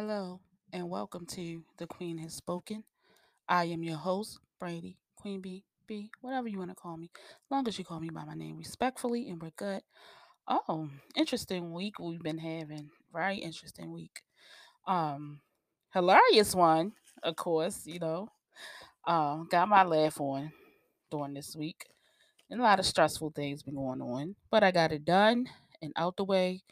Hello, and welcome to The Queen Has Spoken. I am your host, Brady, Queen Bee, B, whatever you want to call me, as long as you call me by my name respectfully, and we're good. Oh, interesting week we've been having. Very interesting week. Um, hilarious one, of course, you know. Um, got my laugh on during this week. And a lot of stressful things been going on, but I got it done and out the way.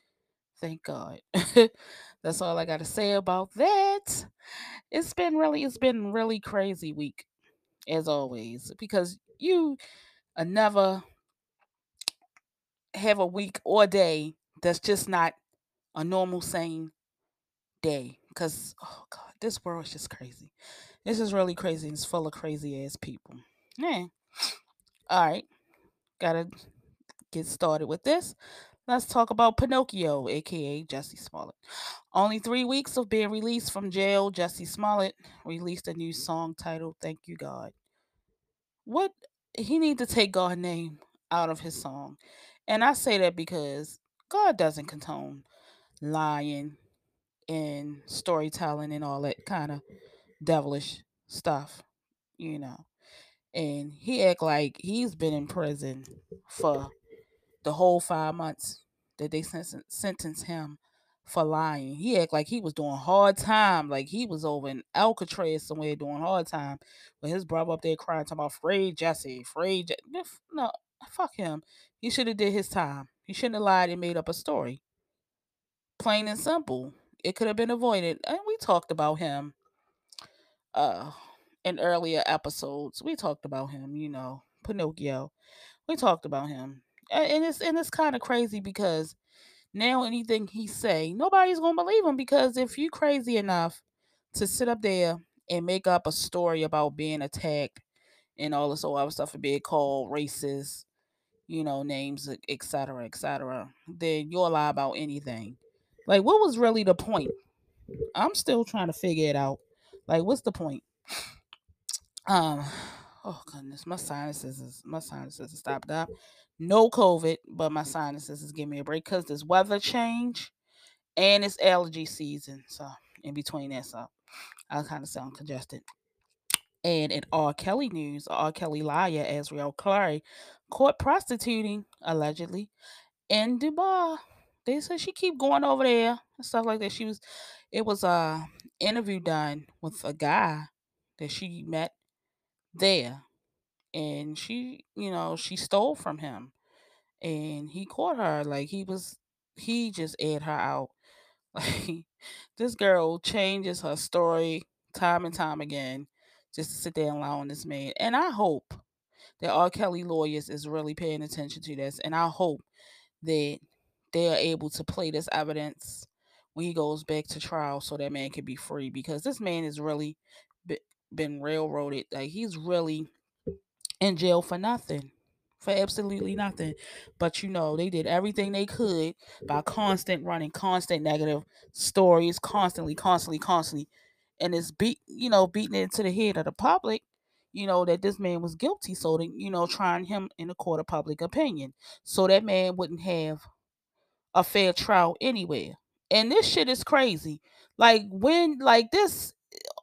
Thank God. That's all I got to say about that. It's been really, it's been really crazy week as always because you never have a week or day that's just not a normal same day. Because oh god, this world is just crazy. This is really crazy. It's full of crazy ass people. Yeah. All right. Gotta get started with this. Let's talk about Pinocchio, aka Jussie Smollett. Only three weeks of being released from jail, Jussie Smollett released a new song titled Thank You God. What he need to take God's name out of his song. And I say that because God doesn't condone lying and storytelling and all that kind of devilish stuff, you know. And he act like he's been in prison for the whole five months that they sen- sentenced him for lying. He act like he was doing hard time, like he was over in Alcatraz somewhere doing hard time. With his brother up there crying, talking about free Jussie, free Je-. No, fuck him. He should have did his time. He shouldn't have lied and made up a story. Plain and simple. It could have been avoided. And we talked about him uh in earlier episodes. We talked about him, you know, Pinocchio. We talked about him. And it's and it's kind of crazy because now anything he say, nobody's gonna believe him because if you crazy enough to sit up there and make up a story about being attacked and all this other stuff and being called racist, you know, names, etc., etc., then you'll lie about anything. Like, what was really the point? I'm still trying to figure it out. Like, what's the point? Um, oh goodness, my sinuses is my sinuses stopped up. No COVID, but my sinuses is giving me a break because this weather change and it's allergy season. So in between that, so I kind of sound congested. And in R. Kelly news, R. Kelly liar Azriel Clary caught prostituting allegedly in Dubai. They said she keep going over there and stuff like that. She was, it was a interview done with a guy that she met there, and she, you know, she stole from him, and he caught her. Like he was, he just aired her out. Like this girl changes her story time and time again just to sit there and lie on this man. And I hope that R. Kelly lawyers is really paying attention to this, and I hope that they are able to play this evidence when he goes back to trial so that man can be free because this man has really been railroaded. Like he's really in jail for nothing. For absolutely nothing. But you know, they did everything they could by constant running, constant negative stories, constantly, constantly, constantly. And it's beat, you know, beating it into the head of the public, you know, that this man was guilty. So that, you know, trying him in a court of public opinion. So that man wouldn't have a fair trial anywhere. And this shit is crazy. Like when like this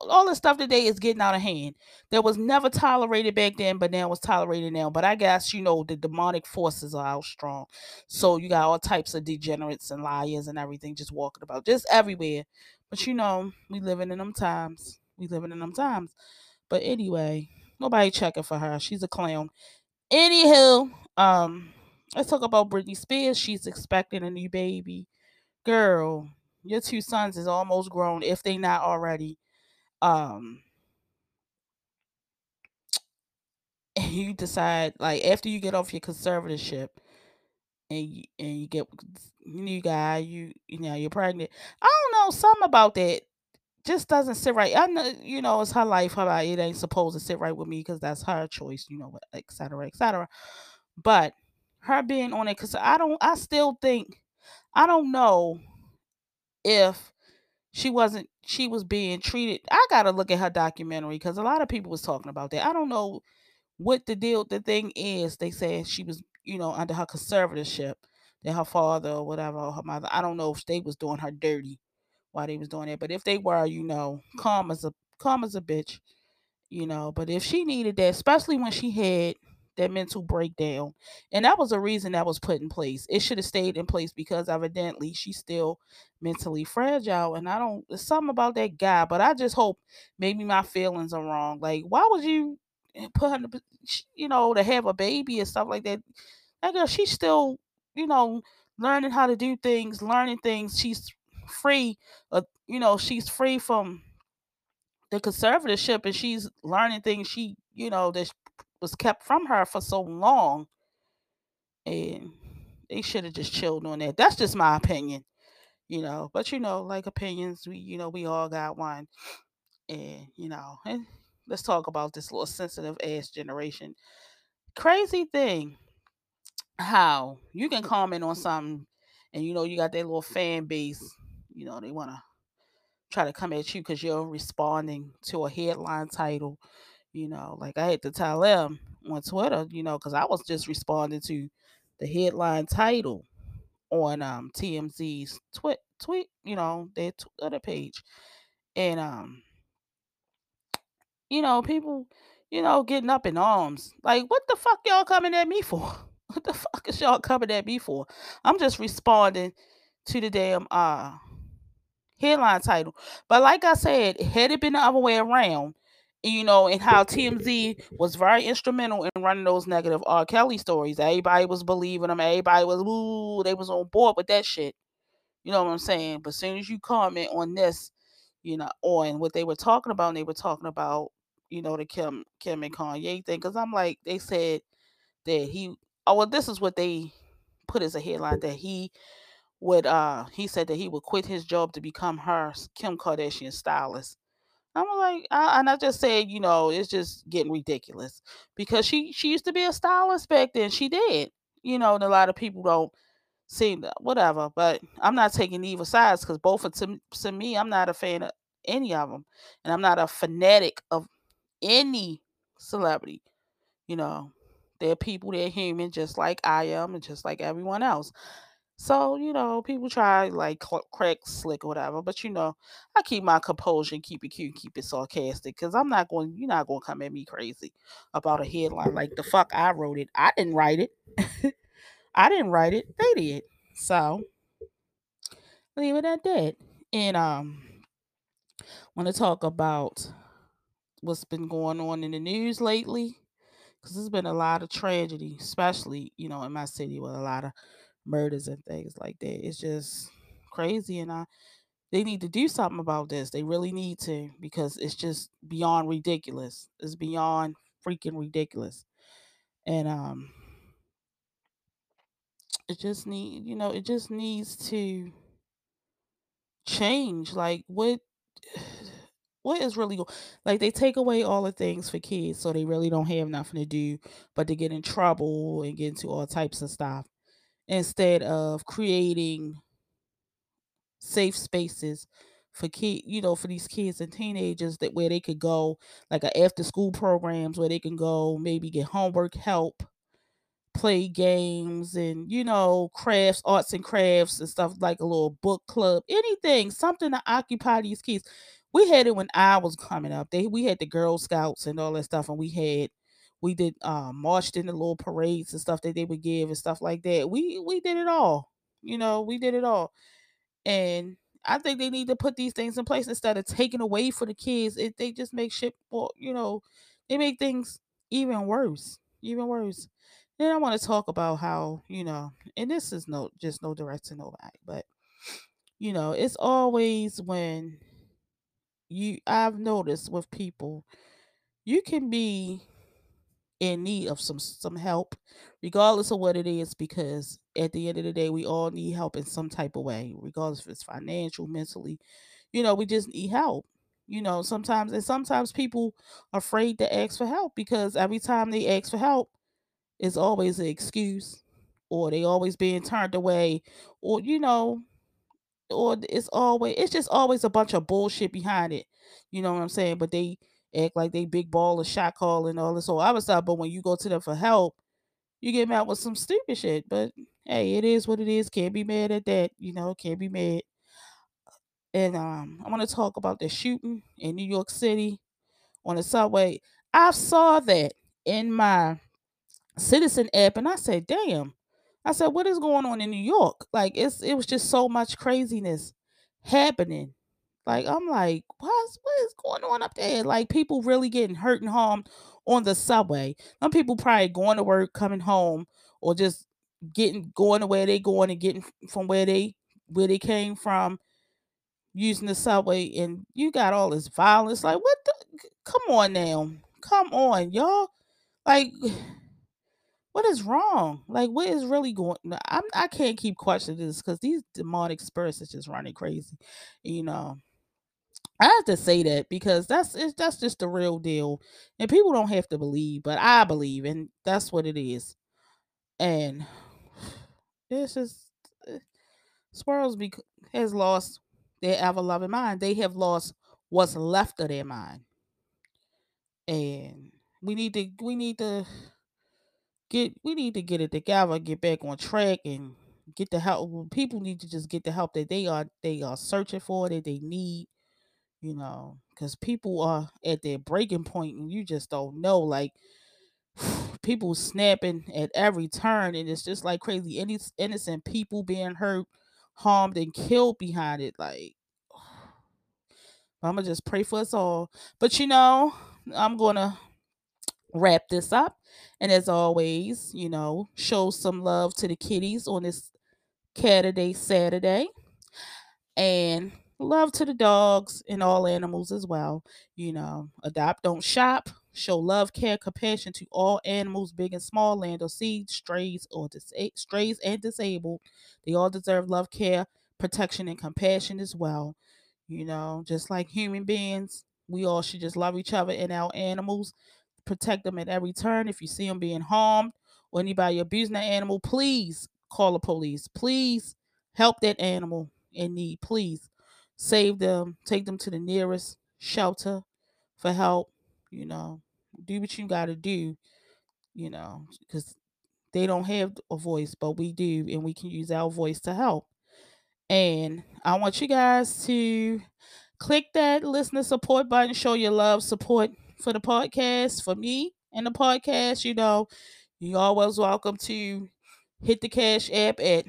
all the stuff today is getting out of hand. That was never tolerated back then, but now it's tolerated now. But I guess you know the demonic forces are out strong. So you got all types of degenerates and liars and everything just walking about, just everywhere. But you know, we living in them times. We living in them times. But anyway, nobody checking for her. She's a clown. Anywho, um, let's talk about Britney Spears. She's expecting a new baby. Girl, your two sons is almost grown, if they not already um you decide like after you get off your conservatorship and you, and you get new guy you you know you're pregnant i don't know something about that just doesn't sit right i know you know it's her life her life. it ain't supposed to sit right with me because that's her choice you know etc etc but her being on it because i don't i still think i don't know if she wasn't she was being treated i gotta look at her documentary because a lot of people was talking about that i don't know what the deal the thing is they said she was you know under her conservatorship that her father or whatever or her mother i don't know if they was doing her dirty while they was doing that. But if they were, you know, calm as a calm as a bitch, you know. But if she needed that, especially when she had that mental breakdown, and that was a reason that was put in place. It should have stayed in place because evidently she's still mentally fragile. And I don't there's something about that guy, but I just hope maybe my feelings are wrong. Like, why would you put her, you know, to have a baby and stuff like that? That girl, she's still, you know, learning how to do things, learning things. She's free, uh, you know, she's free from the conservatorship and she's learning things she, you know, that was kept from her for so long. And they should have just chilled on that. That's just my opinion, you know. But you know, like opinions, we you know, we all got one. And, you know, and let's talk about this little sensitive ass generation. Crazy thing how you can comment on something and you know you got that little fan base, you know, they wanna try to come at you because you're responding to a headline title. You know, like I had to tell them on Twitter, you know, because I was just responding to the headline title on um TMZ's tweet tweet, you know, their Twitter page. And um, you know, people, you know, getting up in arms. Like, what the fuck y'all coming at me for? What the fuck is y'all coming at me for? I'm just responding to the damn uh headline title. But like I said, had it been the other way around, you know, and how TMZ was very instrumental in running those negative R. Kelly stories. Everybody was believing them. Everybody was, ooh, they was on board with that shit. You know what I'm saying? But as soon as you comment on this, you know, on what they were talking about, and they were talking about, you know, the Kim Kim and Kanye thing. Cause I'm like, they said that he oh well, this is what they put as a headline that he would uh he said that he would quit his job to become her Kim Kardashian stylist. I'm like, I, and I just said, you know, it's just getting ridiculous because she she used to be a stylist back then. She did, you know, and a lot of people don't seem to whatever. But I'm not taking either sides because both of to, to me, I'm not a fan of any of them, and I'm not a fanatic of any celebrity. You know, they're people, they're human, just like I am, and just like everyone else. So, you know, people try like crack slick or whatever, but you know, I keep my composure and keep it cute, keep it sarcastic, because I'm not going, you're not going to come at me crazy about a headline like the fuck I wrote it. I didn't write it. I didn't write it. They did. So leave it at that. And um, want to talk about what's been going on in the news lately because there's been a lot of tragedy, especially you know in my city with a lot of murders and things like that. It's just crazy, and I they need to do something about this. They really need to because it's just beyond ridiculous. It's beyond freaking ridiculous, and um, it just need you know it just needs to change. Like what. What is really like they take away all the things for kids so they really don't have nothing to do but to get in trouble and get into all types of stuff instead of creating safe spaces for kid you know for these kids and teenagers that where they could go like a after school programs where they can go maybe get homework help play games and you know crafts arts and crafts and stuff like a little book club anything something to occupy these kids. We had it when i was coming up. They we had the girl scouts and all that stuff and we had we did um marched in the little parades and stuff that they would give and stuff like that we we did it all you know we did it all and I think they need to put these things in place instead of taking away for the kids. It they just make shit more, you know, they make things even worse. Even worse. Then I want to talk about how, you know, and this is no just no direct to nobody, but you know, it's always when you I've noticed with people, you can be in need of some some help regardless of what it is because at the end of the day we all need help in some type of way regardless if it's financial mentally you know we just need help you know sometimes and sometimes people are afraid to ask for help because every time they ask for help it's always an excuse or they always being turned away or you know or it's always it's just always a bunch of bullshit behind it. You know what I'm saying? But they act like they big ball of shot call and all this whole other stuff. But when you go to them for help, you get mad with some stupid shit. But hey, it is what it is. Can't be mad at that. You know, can't be mad. And um, I want to talk about the shooting in New York City on the subway. I saw that in my Citizen app, and I said, "Damn." I said, "What is going on in New York?" Like it's it was just so much craziness happening. Like I'm like, what's what is going on up there? Like people really getting hurt and harmed on the subway. Some people probably going to work, coming home, or just getting going to where they going and getting from where they where they came from using the subway and you got all this violence. Like what the come on now. Come on y'all. Like what is wrong? Like what is really going I'm, i can't keep questioning this because these demonic spirits is just running crazy you know I have to say that because that's it's, that's just the real deal, and people don't have to believe, but I believe, and that's what it is. And it's just uh, squirrels bec- has lost their ever loving mind. They have lost what's left of their mind, and we need to we need to get we need to get it together, get back on track, and get the help. People need to just get the help that they are they are searching for that they need you know, because people are at their breaking point and you just don't know. Like, people snapping at every turn, and it's just like crazy. Any innocent people being hurt, harmed, and killed behind it. Like, I'm gonna just pray for us all. But you know, I'm gonna wrap this up. And as always, you know, show some love to the kitties on this Saturday Saturday. And love to the dogs and all animals as well. You know, adopt, don't shop. Show love, care, compassion to all animals, big and small, land or sea, strays or strays and disabled. They all deserve love, care, protection, and compassion as well. You know, just like human beings, we all should just love each other and our animals, protect them at every turn. If you see them being harmed or anybody abusing that animal, please call the police. Please help that animal in need. Please save them, take them to the nearest shelter for help, you know, do what you got to do, you know, because they don't have a voice, but we do, and we can use our voice to help. And I want you guys to click that listener support button, show your love, support for the podcast, for me and the podcast. You know, you always welcome to hit the cash app at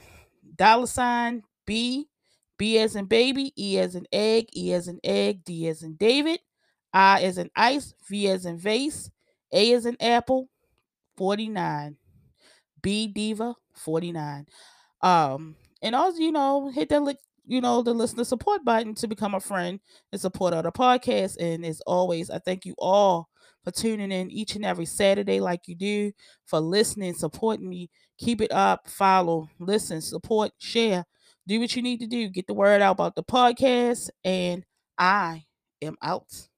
dollar sign B B as in baby, E as in egg, E as in egg, D as in David, I as in ice, V as in vase, A as in apple, 49. B Diva 49. Um, and also, you know, hit that you know, the listener support button to become a friend and support other podcasts. And as always, I thank you all for tuning in each and every Saturday, like you do, for listening, supporting me. Keep it up, follow, listen, support, share. Do what you need to do. Get the word out about the podcast. And I am out.